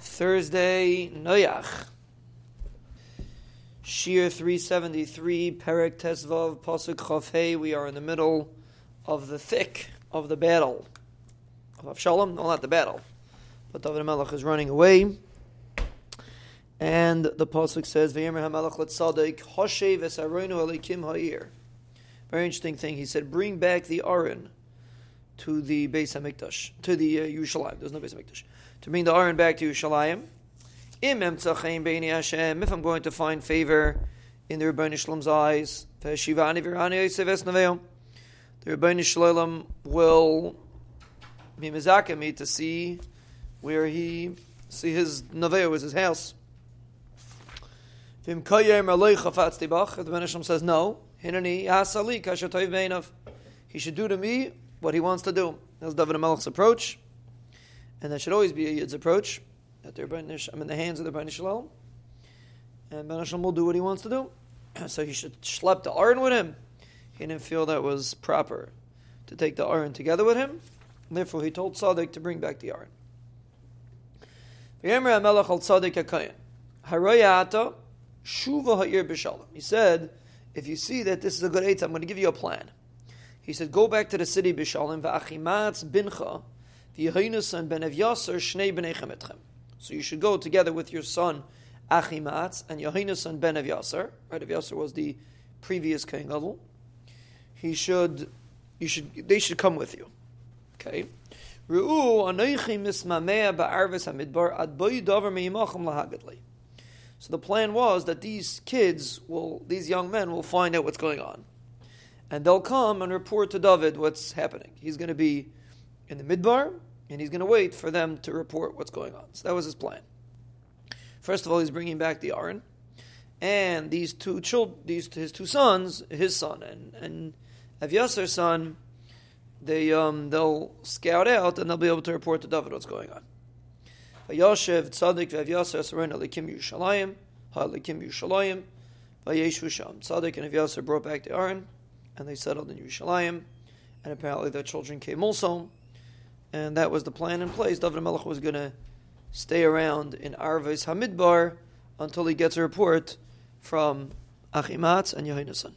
Thursday, Noach. Shir 373, Perek Tesvav, Pasuk Chafei. We are in the middle of the thick of the battle of Avshalom. No, not the battle, but David Melech is running away. And the Pasuk says. Very interesting thing. He said, bring back the Aron to the Beis Hamikdash, to the uh, Yerushalayim. There's no Beis Hamikdash. To bring the Aron back to Yerushalayim. If I'm going to find favor in the Ribono Shel Olam's eyes, the Ribono Shel Olam will be mizaka me to see where he see his Naveo is his house. If the Rebbeinu Shalom says no, he should do to me what he wants to do. That's David Melech's approach, and that should always be a Yid's approach. That they're I'm in the hands of the Ribono Shel Olam, and Ben Hashem will do what he wants to do. So he should schlep the Aron with him. He didn't feel that was proper to take the Aron together with him. Therefore, he told Sadik to bring back the Aron. He said, if you see that this is a good eight, I'm going to give you a plan. He said, go back to the city Bishalim, bincha, and shnei etchem. So you should go together with your son Achimatz and Yehinus and ben Yasser. Right, Yasser was the previous Kohen Gadol. He should, you should, they should come with you. Okay. So the plan was that these kids will, these young men will find out what's going on and they'll come and report to David what's happening. He's going to be in the midbar, and he's going to wait for them to report what's going on. So that was his plan. First of all, he's bringing back the Aron, and these two children, these his two sons, his son and and Avyasar's son, they um, they'll scout out and they'll be able to report to David what's going on. Vayoshev Tzadik Yushalayim, Yushalayim, and Avyasar brought back the Aron and they settled in Yerushalayim, and apparently their children came also, and that was the plan in place. David Melech was going to stay around in Arves Hamidbar until he gets a report from Achimatz and Yohanasan.